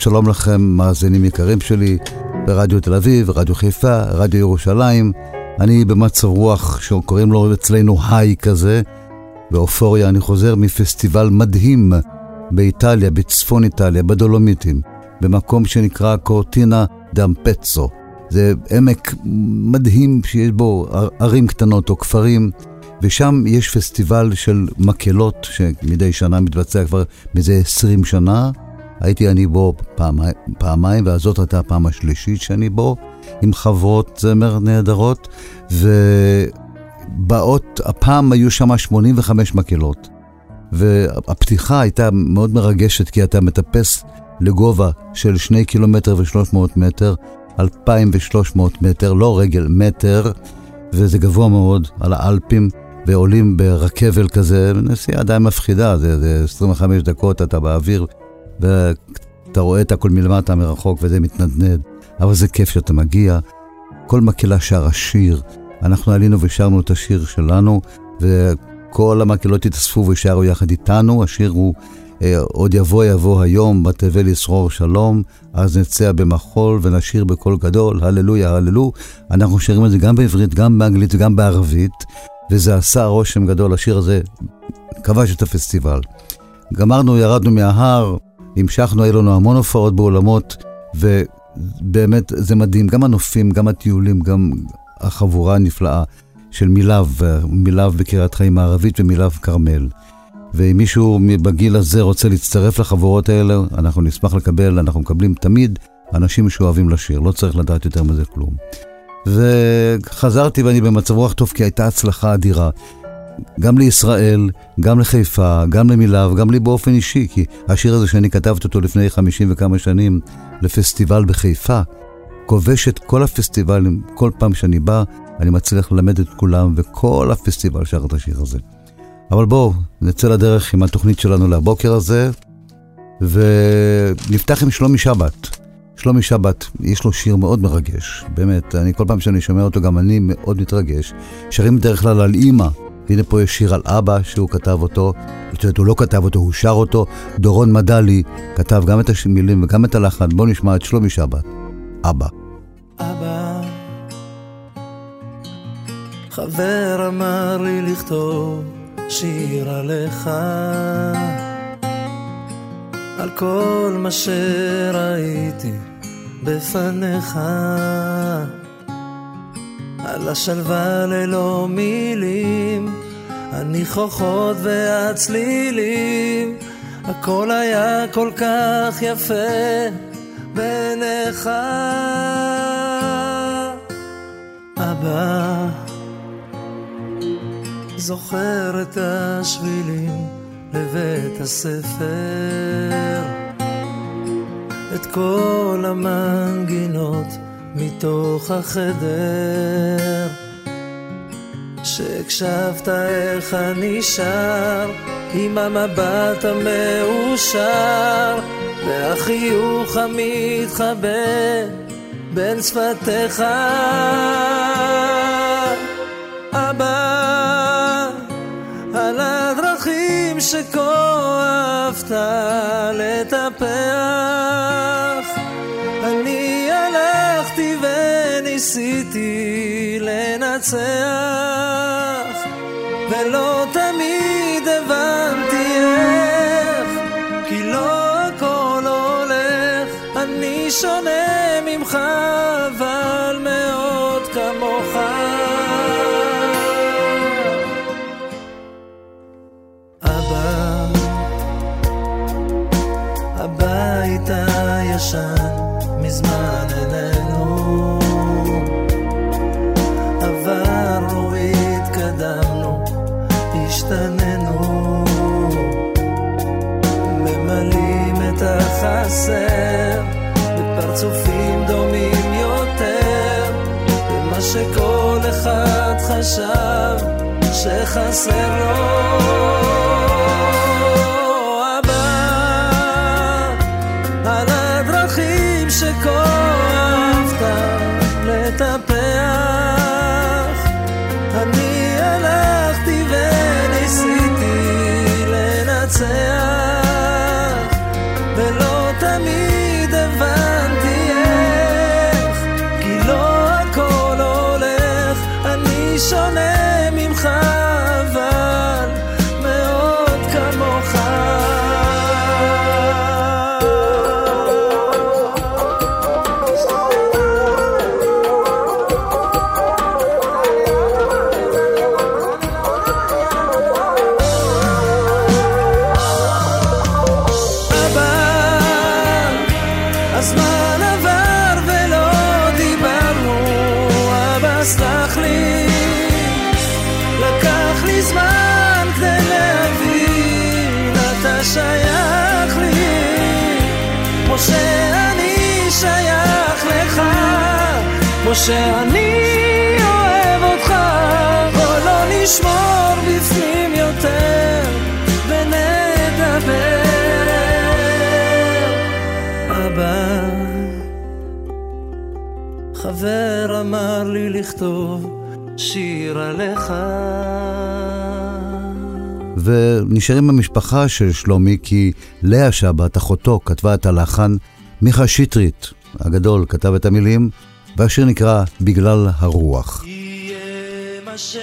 שבת שלום לכם, מאזינים יקרים שלי, ברדיו תל אביב, רדיו חיפה, רדיו ירושלים. אני במצב רוח שקוראים לו אצלנו היי כזה, באופוריה. אני חוזר מפסטיבל מדהים באיטליה, בצפון איטליה, בדולומיטים, במקום שנקרא קורטינה דאמפצו. זה עמק מדהים שיש בו ערים קטנות או כפרים. ושם יש פסטיבל של מקהלות, שמדי שנה מתבצע כבר מזה 20 שנה. הייתי אני בו פעמיים, פעמיים, והזאת הייתה הפעם השלישית שאני בו, עם חברות זמר נהדרות, ובאות, הפעם היו שם 85 מקהלות. והפתיחה הייתה מאוד מרגשת, כי אתה מטפס לגובה של 2 קילומטר ו-300 מטר, 2,300 מטר, לא רגל, מטר, וזה גבוה מאוד, על האלפים. ועולים ברכבל כזה, נסיעה די מפחידה, זה, זה 25 דקות אתה באוויר, ואתה רואה את הכל מלמטה מרחוק וזה מתנדנד, אבל זה כיף שאתה מגיע. כל מקהלה שרה שיר, אנחנו עלינו ושרנו את השיר שלנו, וכל המקהלות התאספו ושרו יחד איתנו, השיר הוא אה, עוד יבוא יבוא היום, בתבל ישרור שלום, אז נצא במחול ונשיר בקול גדול, הללויה, הללו. אנחנו שרים את זה גם בעברית, גם באנגלית וגם בערבית. וזה עשה רושם גדול, השיר הזה כבש את הפסטיבל. גמרנו, ירדנו מההר, המשכנו, היו לנו המון הופעות באולמות, ובאמת זה מדהים, גם הנופים, גם הטיולים, גם החבורה הנפלאה של מילב, מילב בקריית חיים הערבית ומילב כרמל. ואם מישהו בגיל הזה רוצה להצטרף לחבורות האלה, אנחנו נשמח לקבל, אנחנו מקבלים תמיד אנשים שאוהבים לשיר, לא צריך לדעת יותר מזה כלום. וחזרתי ואני במצב רוח טוב כי הייתה הצלחה אדירה. גם לישראל, גם לחיפה, גם למילאב, גם לי באופן אישי, כי השיר הזה שאני כתבתי אותו לפני חמישים וכמה שנים לפסטיבל בחיפה, כובש את כל הפסטיבלים, כל פעם שאני בא, אני מצליח ללמד את כולם, וכל הפסטיבל שר את השיר הזה. אבל בואו, נצא לדרך עם התוכנית שלנו לבוקר הזה, ונפתח עם שלומי שבת. שלומי שבת, יש לו שיר מאוד מרגש, באמת, אני כל פעם שאני שומע אותו, גם אני מאוד מתרגש. שרים בדרך כלל על אימא, והנה פה יש שיר על אבא שהוא כתב אותו, זאת אומרת, הוא לא כתב אותו, הוא שר אותו. דורון מדלי כתב גם את המילים וגם את הלחן. בואו נשמע את שלומי שבת, אבא. אבא, חבר אמר לי לכתוב שיר עליך. על כל מה שראיתי בפניך, על השלווה ללא מילים, הניחוחות והצלילים, הכל היה כל כך יפה בעיניך. אבא, זוכר את השבילים לבית הספר. את כל המנגינות מתוך החדר. שהקשבת איך אני שר עם המבט המאושר והחיוך המתחבא בין שפתיך. אבא על הדרכים שכה אהבת לטפח וניסיתי לנצח ולא תמיד הבנתי איך כי לא הכל הולך אני שונה בפרצופים דומים יותר במה שכל אחד חשב שחסר לו שאני אוהב אותך, בוא לא נשמור בפנים יותר ונדבר. אבא, חבר אמר לי לכתוב שיר עליך. ונשארים במשפחה של שלומי כי לאה שבת, אחותו, כתבה את הלחן, מיכה שטרית הגדול כתב את המילים, והשיר נקרא "בגלל הרוח". יהיה מה ש...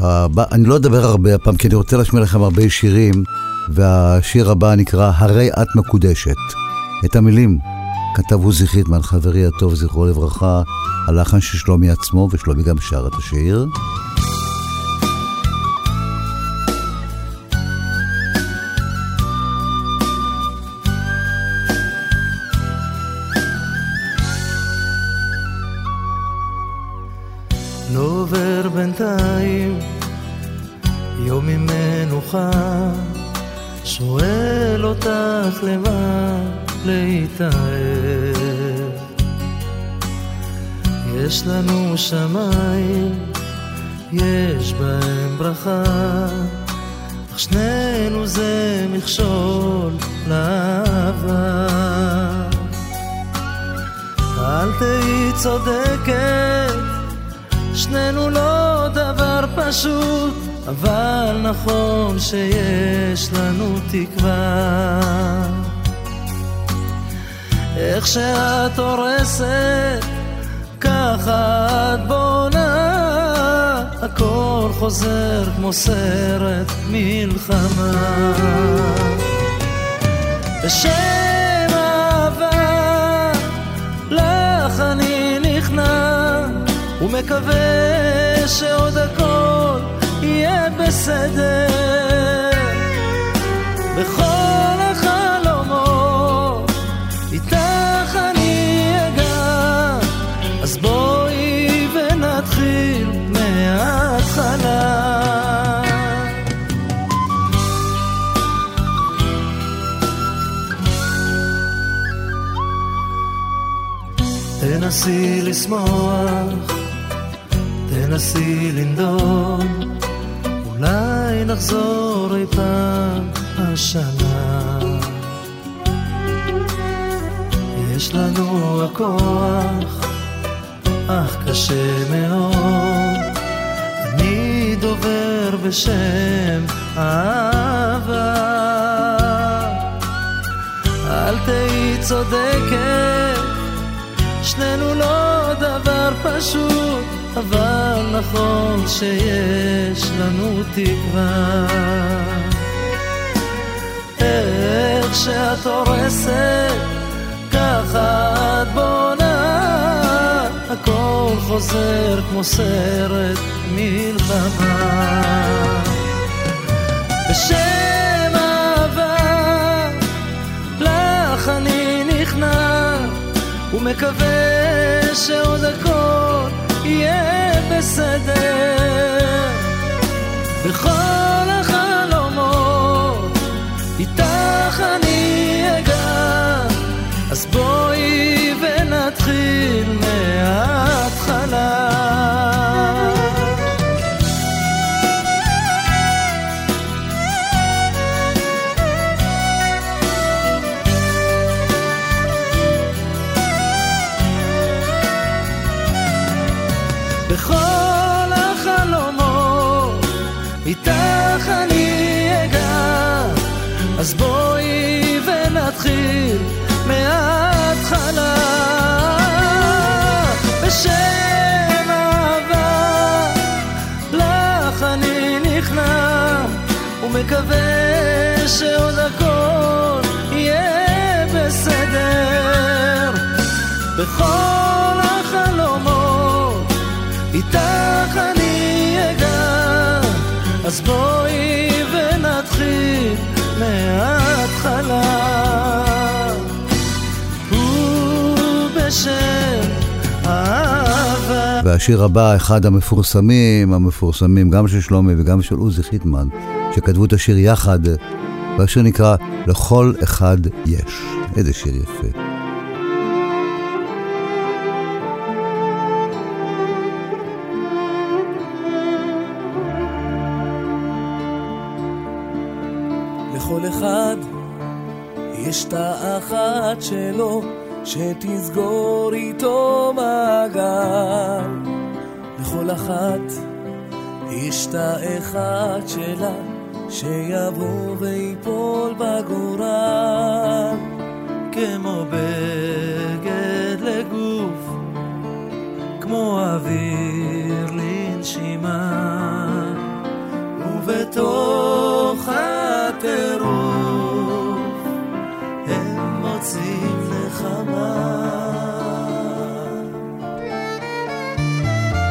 הבא, אני לא אדבר הרבה הפעם, כי אני רוצה להשמיע לכם הרבה שירים, והשיר הבא נקרא "הרי את מקודשת". את המילים כתב עוזי חיטמן, חברי הטוב, זכרו לברכה, הלחן של שלומי עצמו, ושלומי גם שר את השיר. לנו שמיים, יש בהם ברכה אך שנינו זה מכשול לאהבה אל תהי צודקת שנינו לא דבר פשוט, אבל נכון שיש לנו תקווה. איך שאת הורסת, את בונה, הכל חוזר כמו סרט מלחמה. בשם אהבה, לך אני נכנע. ומקווה שעוד הכל יהיה בסדר בכל החלומות תנסי לשמוח תנסי לנדוד, אולי נחזור אי פעם השנה. יש לנו הכוח, אך קשה מאוד. אני דובר בשם אהבה. אל תהי צודקת, שנינו לא דבר פשוט. אבל נכון שיש לנו תקווה. איך שאת הורסת, ככה את בונה, הכל חוזר כמו סרט מלחמה. בשם ומקווה שעוד הכל יהיה בסדר והשיר הבא, אחד המפורסמים, המפורסמים גם של שלומי וגם של עוזי חיטמן, שכתבו את השיר יחד, והשיר נקרא "לכל אחד יש". איזה שיר יפה. לכל אחד יש תא אחת שלו, שתסגור איתו מעגל. לכל אחת יש תא אחד שלה, שיבוא ויפול בגורל. כמו בגד לגוף, אוויר לנשימה, ובתוך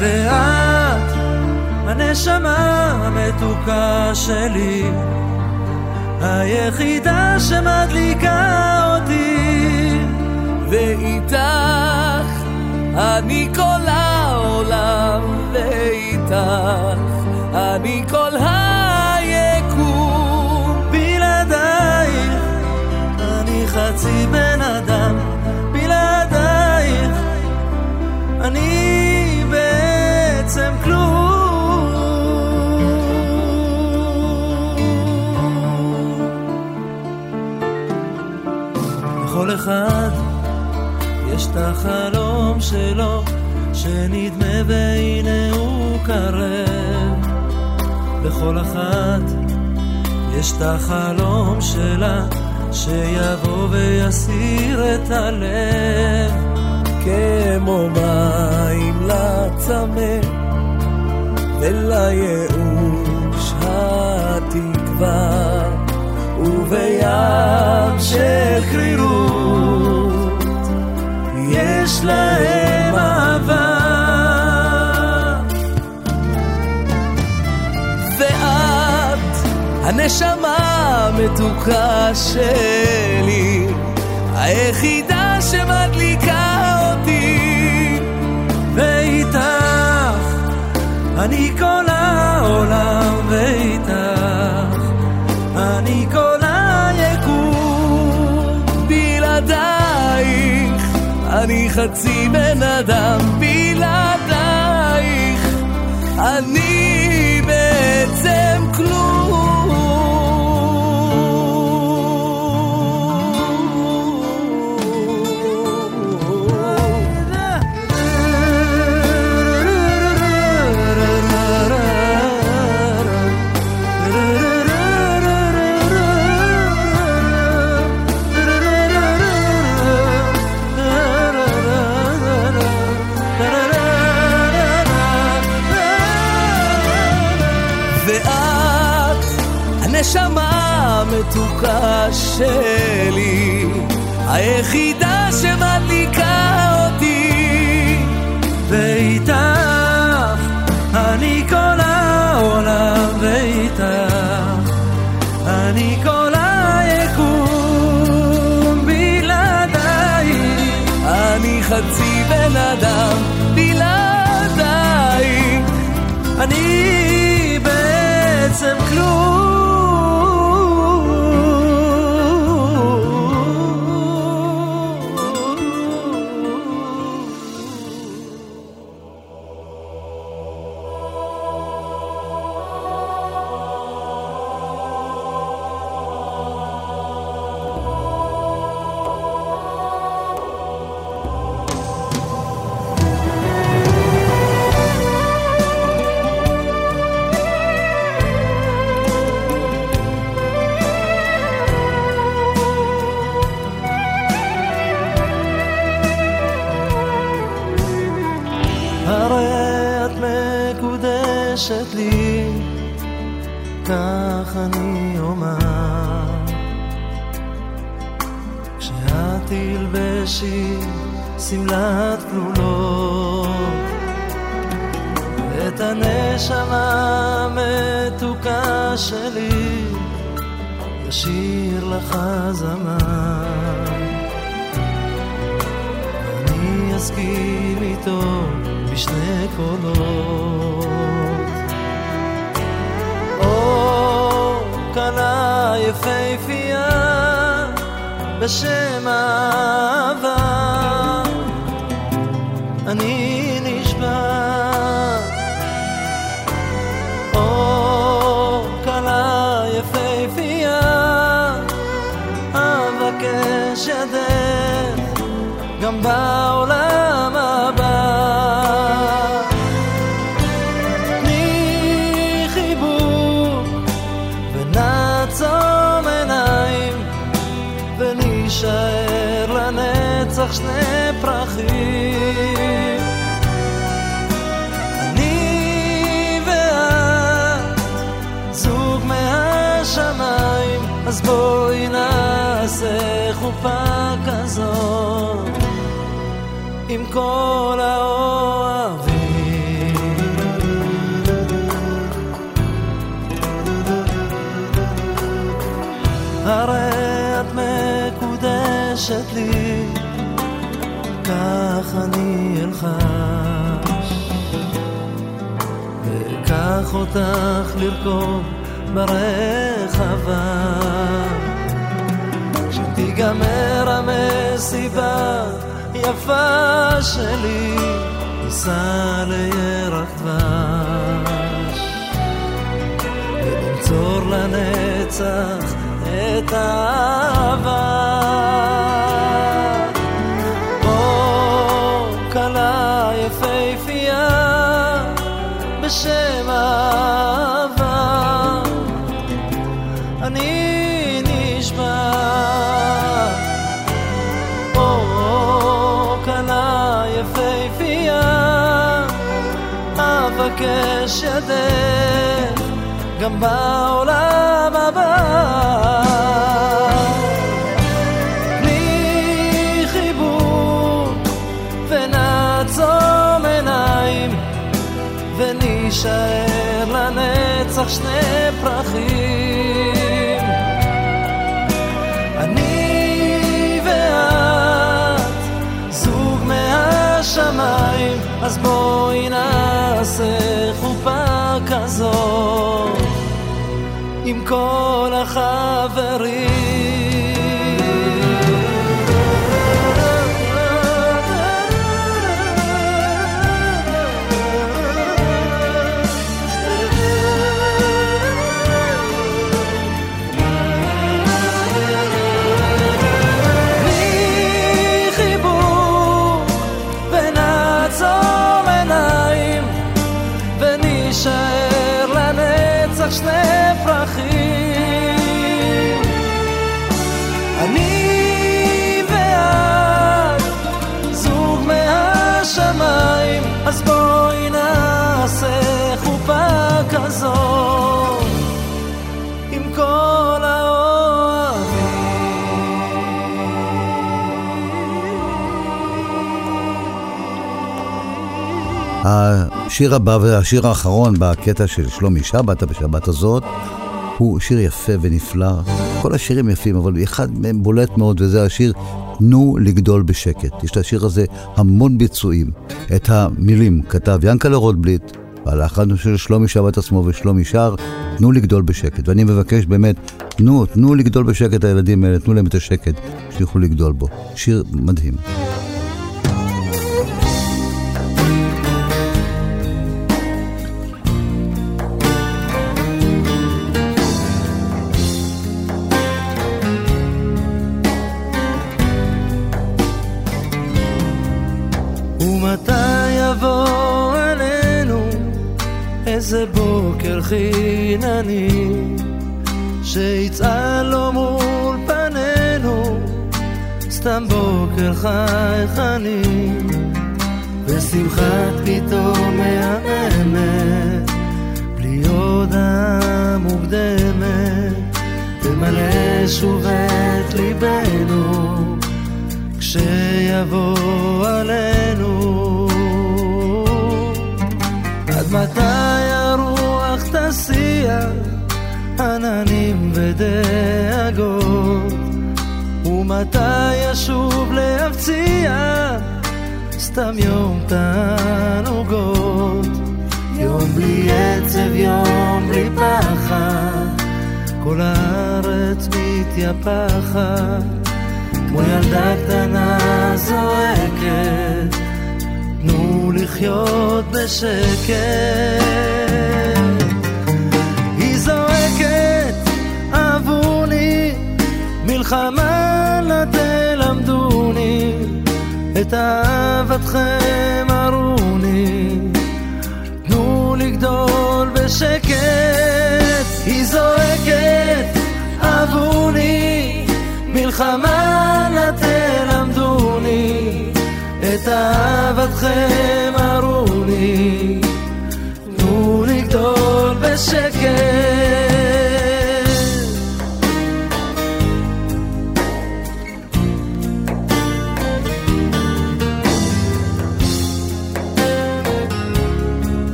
ואת, הנשמה המתוקה שלי, היחידה שמדליקה אותי, ואיתך אני כל העולם, ואיתך אני כל היקום. אחד יש את החלום שלו, שנדמה והנה הוא קרב. לכל אחת יש את החלום שלה, שיבוא ויסיר את הלב. כמו מים לצמא ולייאוש התקווה ובים של קרירות הנשמה המתוקה שלי. היחידה שמדליקה אותי. ואיתך אני כל העולם ואיתך אני כל היקום. בלעדייך אני חצי בן אדם בלעדייך אני בעצם כלום שלי. היחידה לך שני פרחים. אני ואת זוג מהשמיים, אז בואי נעשה חופה כזאת עם כל ה... ואקח אותך לרקוד ברחבה. כשתיגמר המסיבה יפה שלי, ניסע לירח דבש, וננצור לנצח את האהבה. בשם אהבה, אני נשבע. או כלה יפהפייה, אבקש ידך גם בעולם ונישאר לנצח שני פרחים. אני ואת זוג מהשמיים, אז בואי נעשה חופה כזאת עם כל החברים. השיר הבא והשיר האחרון בקטע של שלומי שבת, בשבת הזאת, הוא שיר יפה ונפלא. כל השירים יפים, אבל אחד מהם בולט מאוד, וזה השיר "תנו לגדול בשקט". יש לשיר הזה המון ביצועים. את המילים כתב ינקלה רוטבליט, והלחן של שלומי שבת עצמו ושלומי שר, תנו לגדול בשקט. ואני מבקש באמת, תנו, תנו לגדול בשקט הילדים האלה, תנו להם את השקט שיוכלו לגדול בו. שיר מדהים. איזה בוקר חינני שיצעל לו מול פנינו סתם בוקר חייכני ושמחת פתאום מהממת בלי הודעה מוקדמת תמלא שוב את ליבנו כשיבוא עלינו מתי הרוח תסיע עננים ודאגות? ומתי ישוב להפציע סתם יום תענוגות? יום בלי עצב, יום בלי פחד כל הארץ מתייפחת כמו ילדה קטנה זועקת, לחיות בשקט. היא זועקת, אהבוני, מלחמה לא תלמדוני, את אהבתכם הרוני, תנו לגדול בשקט. היא זועקת, אהבוני, מלחמה לא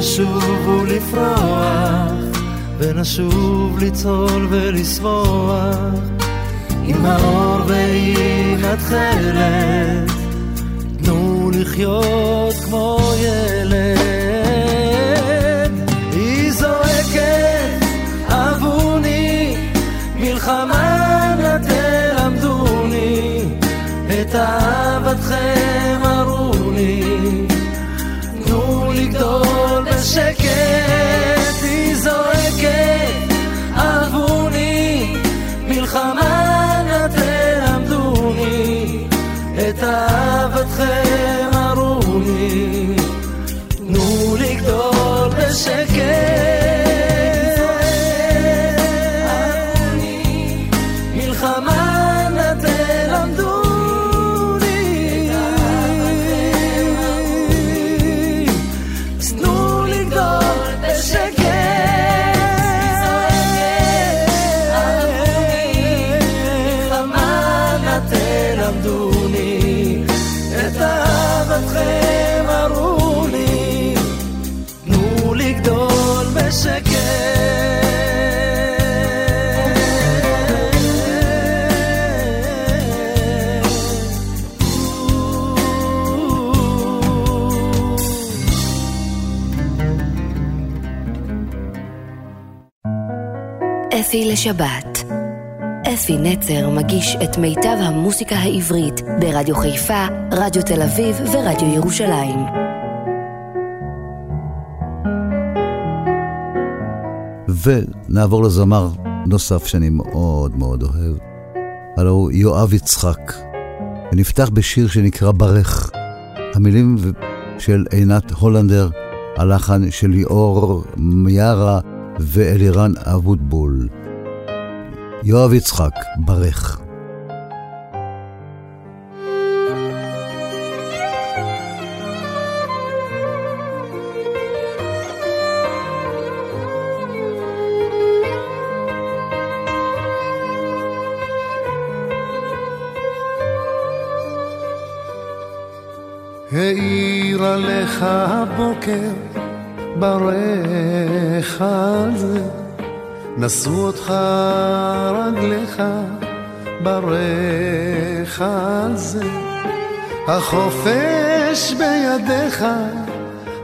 הפרחים ישובו לפרוח ונשוב לצהול ולשמוח עם האור ועם התכלת תנו לחיות כמו ילד. היא זועקת אבוני מלחמה לתלמדוני את אהבתכם ארוני תנו לגדול בשקט אפי לשבת. אפי נצר מגיש את מיטב המוסיקה העברית ברדיו חיפה, רדיו תל אביב ורדיו ירושלים. ונעבור לזמר נוסף שאני מאוד מאוד אוהב, הלו הוא יואב יצחק. ונפתח בשיר שנקרא ברך. המילים של עינת הולנדר, הלחן של ליאור מיארה ואלירן אבוטבול. יואב יצחק, ברך. האירה לך הבוקר ברך על זה, נשאו אותך רגליך ברך על זה, החופש בידיך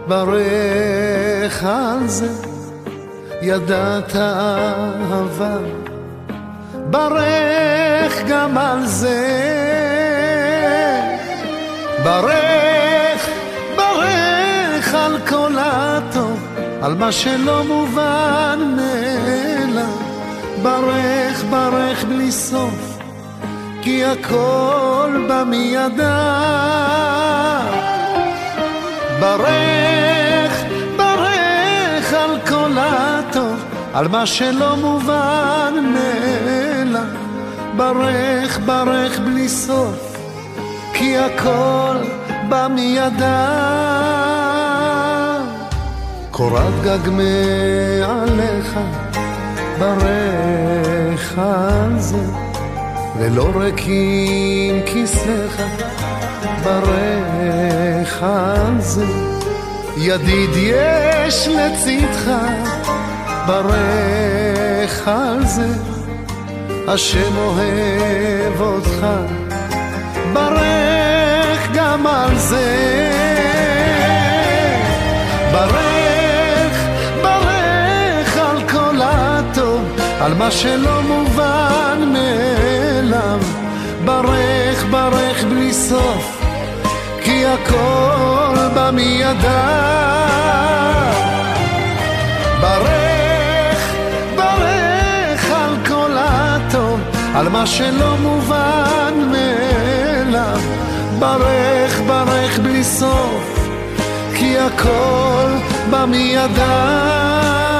ברך על זה, ידעת אהבה ברך גם על זה. ברך, ברך על כל הטוב, על מה שלא מובן מאליו. ברך, ברך בלי סוף, כי הכל בא מידיו. ברך, ברך על כל הטוב, על מה שלא מובן מאליו. ברך, ברך בלי סוף. כי הכל בא מידיו. קורת גג מעליך, ברך על זה, ולא ריקים כיסאיך, ברך על זה. ידיד יש לצדך, ברך על זה, השם אוהב אותך. ברך גם על זה. ברך, על מה שלא מובן מאליו. ברך, ברך בלי סוף, כי הכל בא מידיו. ברך, ברך על כל הטוב, על מה שלא מובן מאליו. ברך, ברך בלי סוף, כי הכל בא מידיו.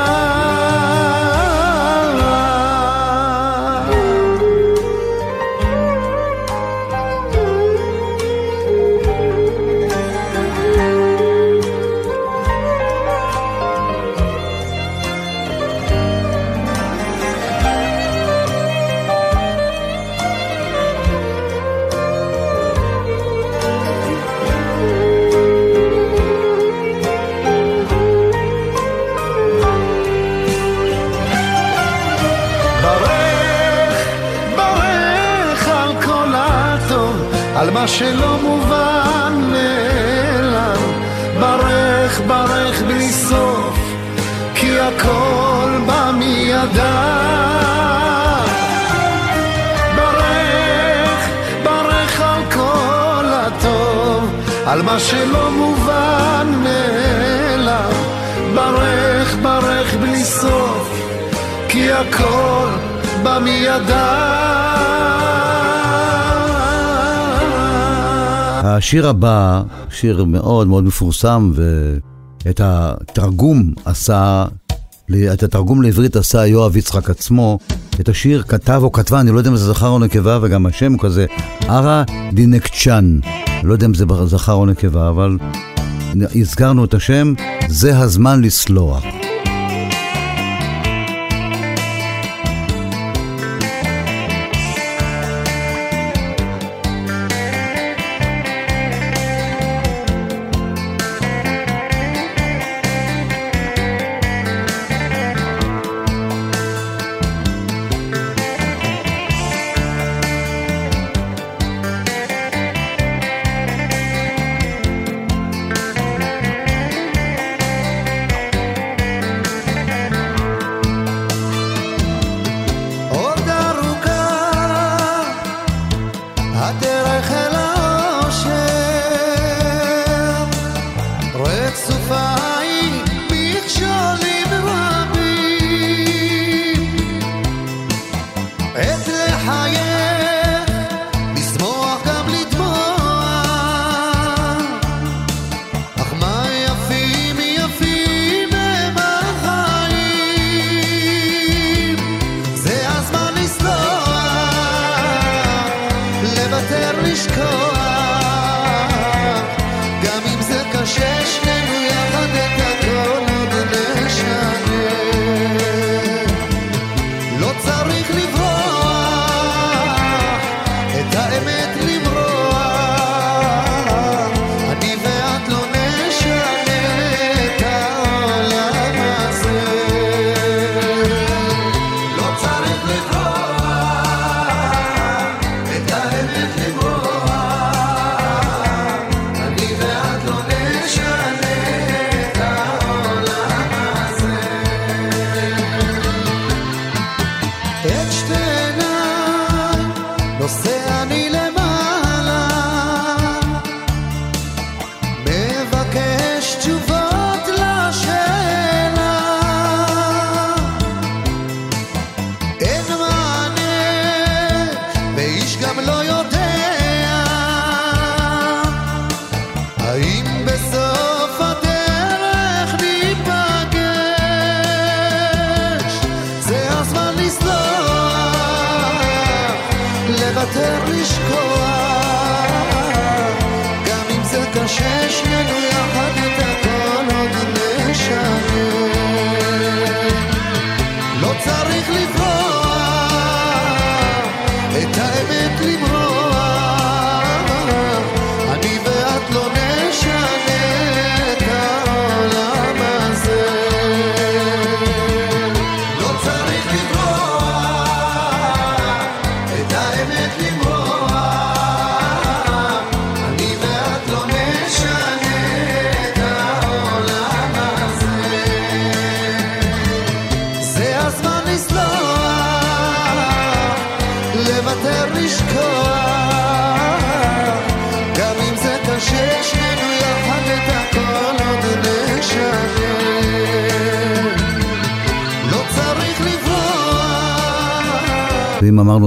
על מה שלא מובן מאליו. ברך, ברך בלי סוף, כי הכל בא מידיו. השיר הבא, שיר מאוד מאוד מפורסם, ואת התרגום עשה, את התרגום לעברית עשה יואב יצחק עצמו. את השיר כתב או כתבה, אני לא יודע אם זה זכר או נקבה, וגם השם הוא כזה, ארה דינקצ'אן. לא יודע אם זה זכר או נקבה, אבל הזכרנו את השם, זה הזמן לסלוח.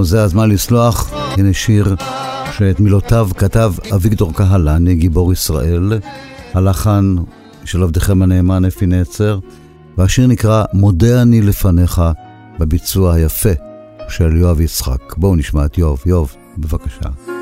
זה הזמן לסלוח, הנה שיר שאת מילותיו כתב אביגדור קהלני, גיבור ישראל, הלחן של עבדכם הנאמן אפי נצר, והשיר נקרא "מודה אני לפניך" בביצוע היפה של יואב יצחק. בואו נשמע את יואב. יואב, בבקשה.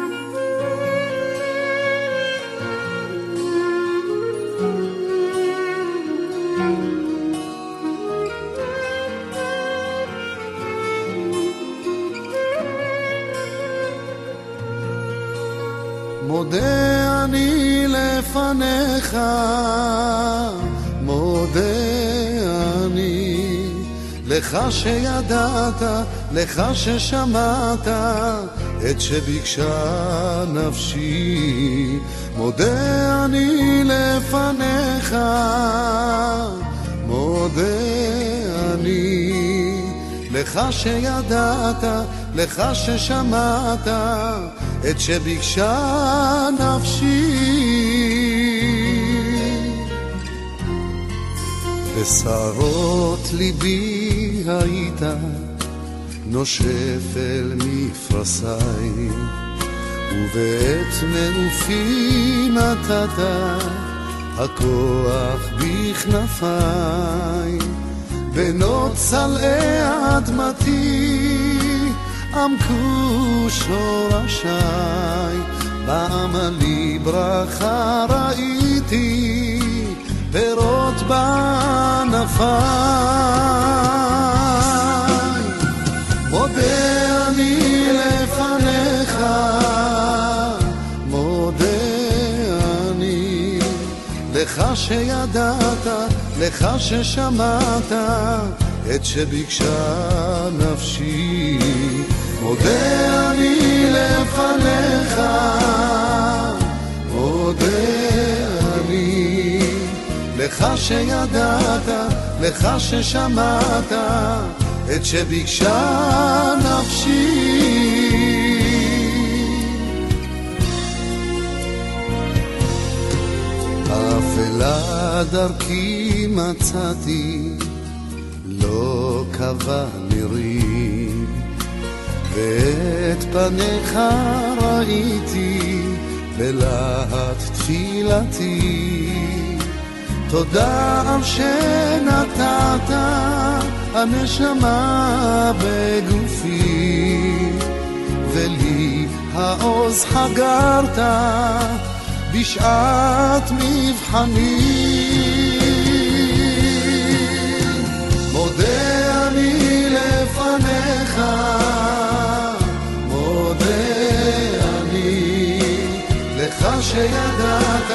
שידעת, לך ששמעת את שביקשה נפשי, מודה אני לפניך, מודה אני. לך שידעת, לך ששמעת, את שביקשה נפשי. בשרות ליבי היית נושף אל מפרסי, ובעת מנופי נתת הכוח בכנפיי. בנות צלעי אדמתי עמקו שורשיי, בעמלי ברכה ראיתי פירות בענפיי. מודה אני לפניך, מודה אני לך שידעת, לך ששמעת את שביקשה נפשי. מודה אני לפניך, מודה לך שידעת, לך ששמעת, את שביקשה נפשי. אפלה דרכי מצאתי, לא קבע נירי, ואת פניך ראיתי בלהט תפילתי. תודה על שנתת הנשמה בגופי, ולי העוז חגרת בשעת מבחני. מודה אני לפניך, מודה אני לך שידעת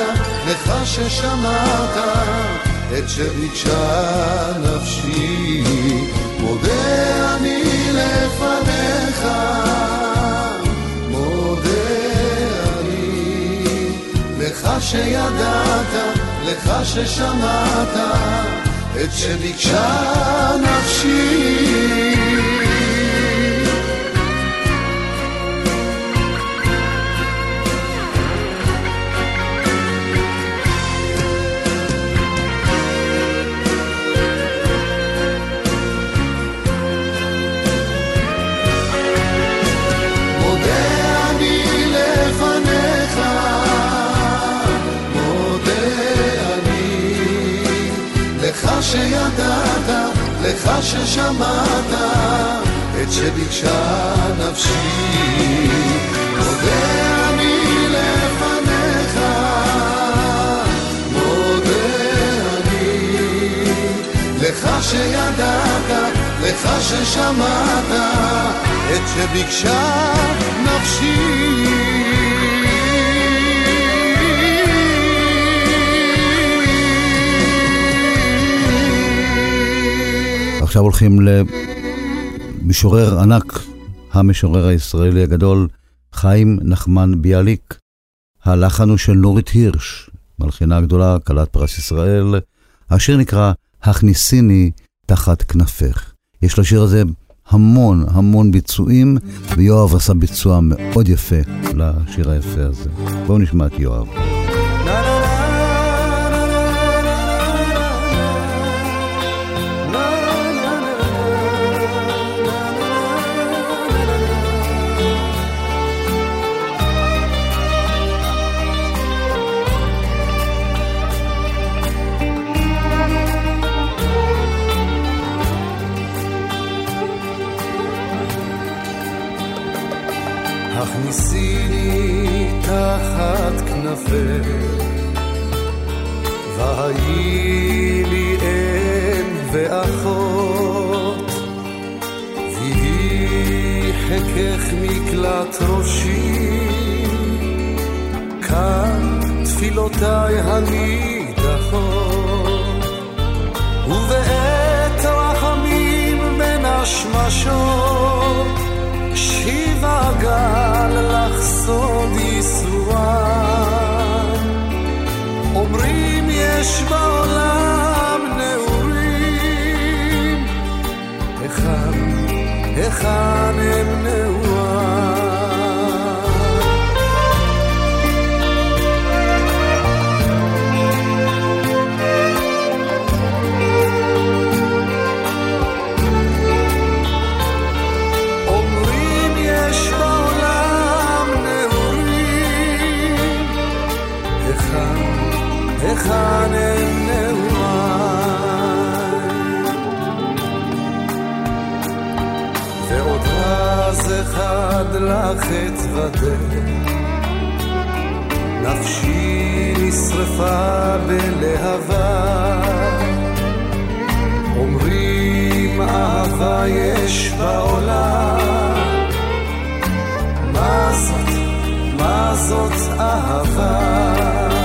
לך ששמעת את שביקשה נפשי, מודה אני לפניך, שידעת, לך ששמעת את שביקשה נפשי. שביקשה נפשי. מודה אני לפניך, מודה אני. לך שידעת, לך ששמעת את שביקשה נפשי. עכשיו הולכים למשורר ענק, המשורר הישראלי הגדול, חיים נחמן ביאליק. הלחן הוא של נורית הירש, מלחינה גדולה, כלת פרס ישראל. השיר נקרא "הכניסיני תחת כנפך". יש לשיר הזה המון המון ביצועים, ויואב עשה ביצוע מאוד יפה לשיר היפה הזה. בואו נשמע את יואב. כנפך, והי לי אם ואחות, ויהי חכך מקלט ראשי, כאן תפילותיי הנידחות, ובעת רחמים בין השמשות, מתגעגע לך סוד ייסורם. אומרים יש בעולם נעורים, היכן, היכן הם נעורים? גל לבדך. נפשי נשרפה בלהבה, אומרים אהבה יש בעולם. מה זאת, מה זאת אהבה?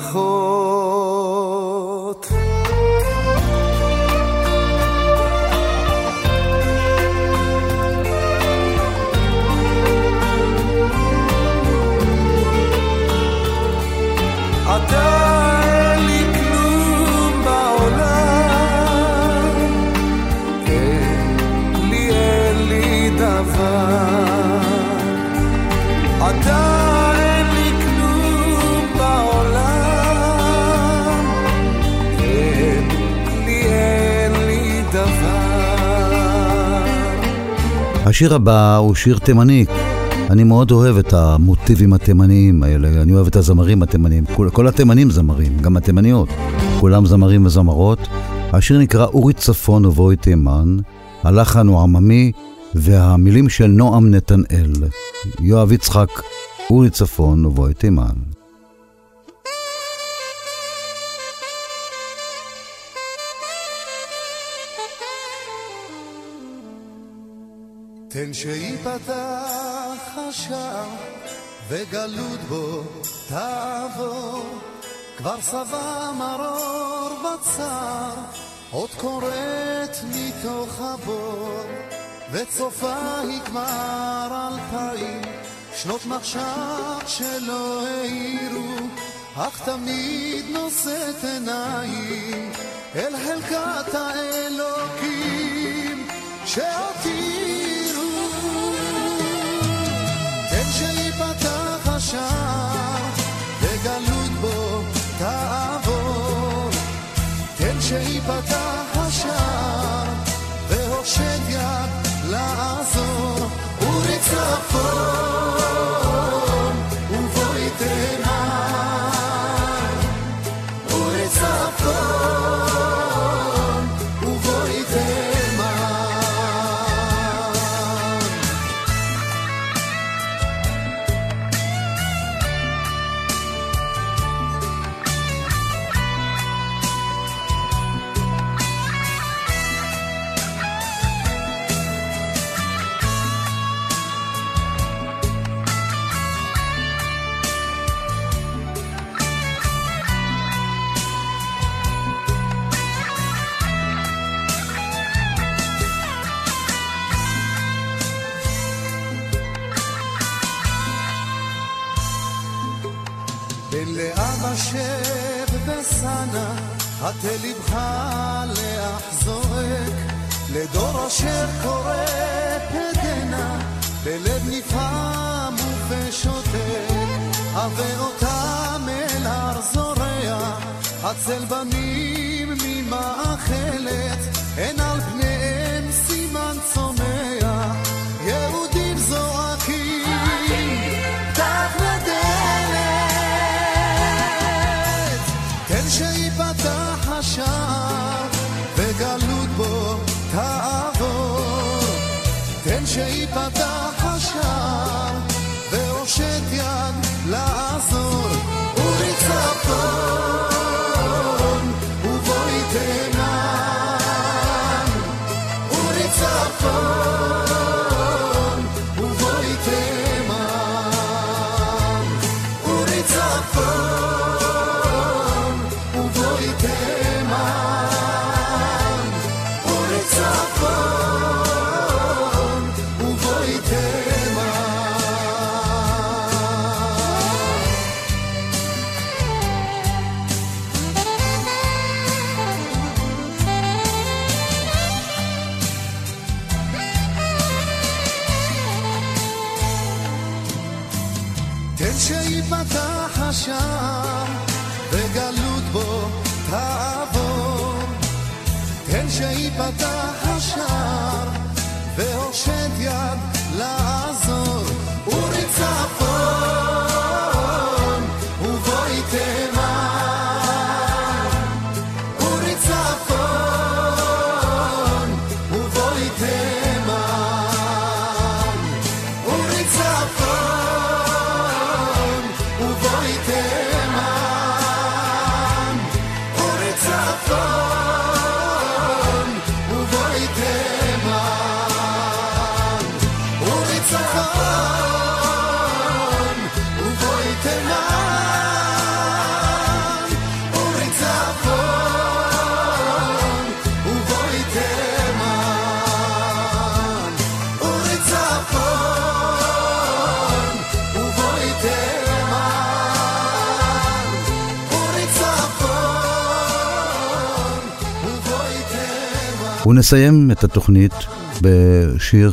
הנידחות. השיר הבא הוא שיר תימני. אני מאוד אוהב את המוטיבים התימניים האלה, אני אוהב את הזמרים התימניים. כל, כל התימנים זמרים, גם התימניות. כולם זמרים וזמרות. השיר נקרא אורי צפון ובואי תימן, הלחן הוא עממי, והמילים של נועם נתנאל. יואב יצחק, אורי צפון ובואי תימן. תן שייפתח השער וגלות בו תעבור. כבר שבע מרור בצר עוד קוראת מתוך הבור וצופה היא כבר אלפיים שנות מחשב שלא העירו אך תמיד נושאת עיניים. אל חלקת האלוקים שהותירו תן שייפתח השער והושט יד לעזור אורי הטה לבך לאח זועק, לדור אשר קורא פדנה, בלב נפעם ושותק, עבה אותם אל הר זורע, הצל בנים ונסיים את התוכנית בשיר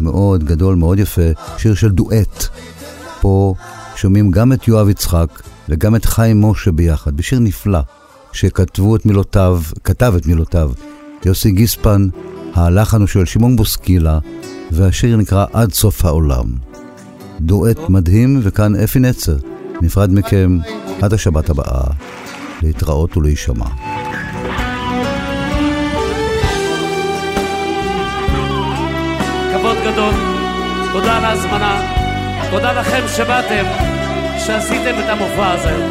מאוד גדול, מאוד יפה, שיר של דואט. פה שומעים גם את יואב יצחק וגם את חיים משה ביחד, בשיר נפלא, שכתבו את מילותיו, כתב את מילותיו, יוסי גיספן, הלחן הוא של שמעון בוסקילה, והשיר נקרא עד סוף העולם. דואט מדהים, וכאן אפי נצר, נפרד מכם עד השבת הבאה, להתראות ולהישמע. ההזמנה. תודה לכם שבאתם, שעשיתם את המופע הזה.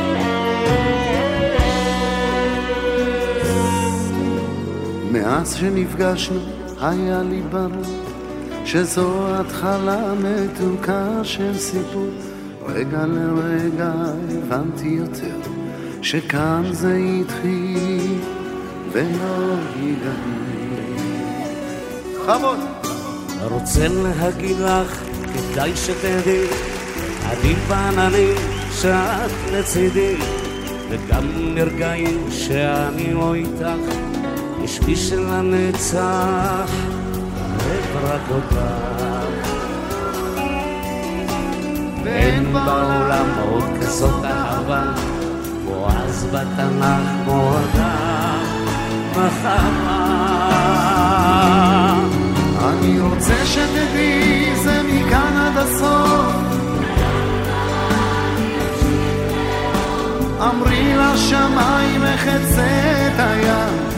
מאז שנפגשנו היה לי ברור שזו התחלה מתוקה של סיפור רגע לרגע הבנתי יותר שכאן זה התחיל ולא ייגמר. חמוד! רוצה להגיד לך, כדאי שתדעי, אני בעננים שאת לצידי, וגם נרגעים שאני לא איתך, יש מי שלנצח, אוהב רק אותך. ואין בעולם עוד כזאת אהבה, כמו אז בתנ"ך, כמו אדם, בחמה. אני רוצה שתדעי הסוף. אמרי לשמיים מחצה את הים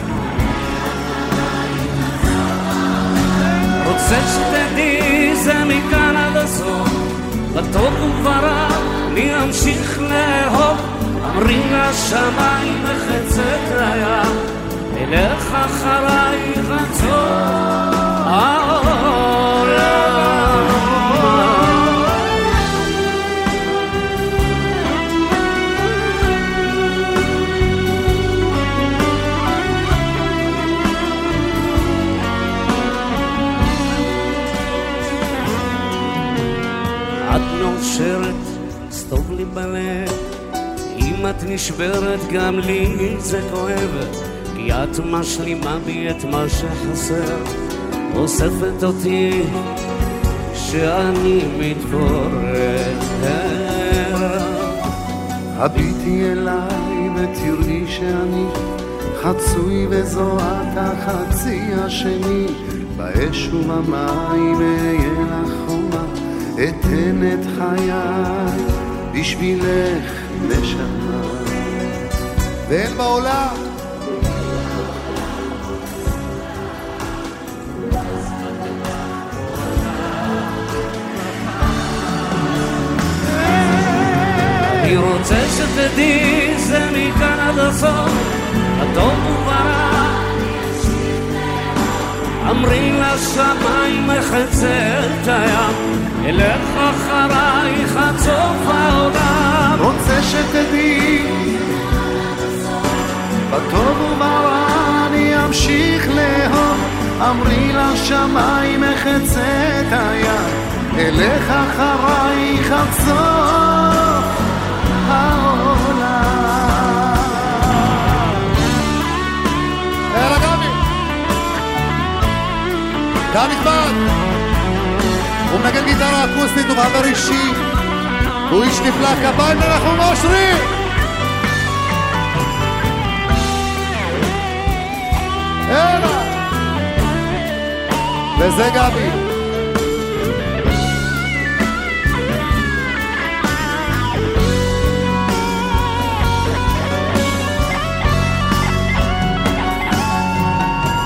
רוצה שתדעי זה מכאן עד הסוף. בטוב וברע אני אמשיך לאהוב. אמרי לשמיים מחצה את הים אלך אחרייך עד נשברת גם לי זה כואב כי את משלימה בי את מה שחסר. אוספת אותי שאני מתפורר. הביטי אליי ותראי שאני חצוי וזו את החצי השני. באש ובמים אהיה לך חומה אתן את חיי בשבילך נשמה ואין בעולם אני רוצה שתדעי זה מכאן עד הסוף, הטוב וברע. אמרי לשמיים מחצה את הים, אלך אחרייך עד סוף העולם. רוצה שתדעי, בטוב וברע אני אמשיך לאהוב אמרי לשמיים אחצה את היד, אלך אחרייך עד סוף העולם. יאללה גבי! הוא מנגן גיטרה אקוסטית, הוא חבר אישי, הוא איש נפלא, כפיים לנחום אושרי! יאללה! וזה גבי.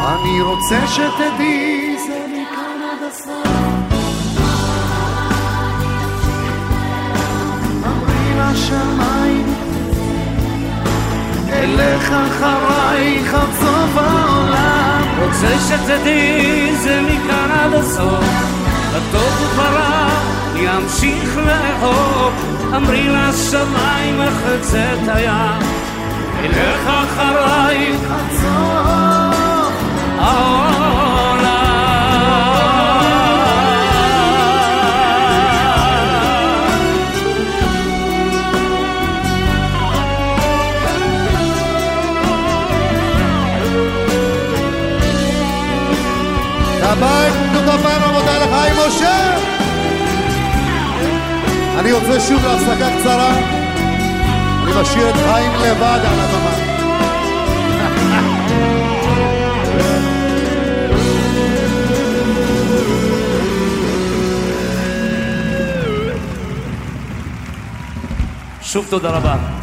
אני רוצה שתדעי זה מכאן אלך אחרייך סוף העולם. רוצה שתדעי זה מכאן עד הסוף, הטוב וברע ימשיך לאהוב, אמרי לשמיים אחצה את הים, אלך אחרייך עד אני רוצה שוב להפסקה קצרה. אני משאיר את חיים לבד על הבמה. שוב תודה רבה.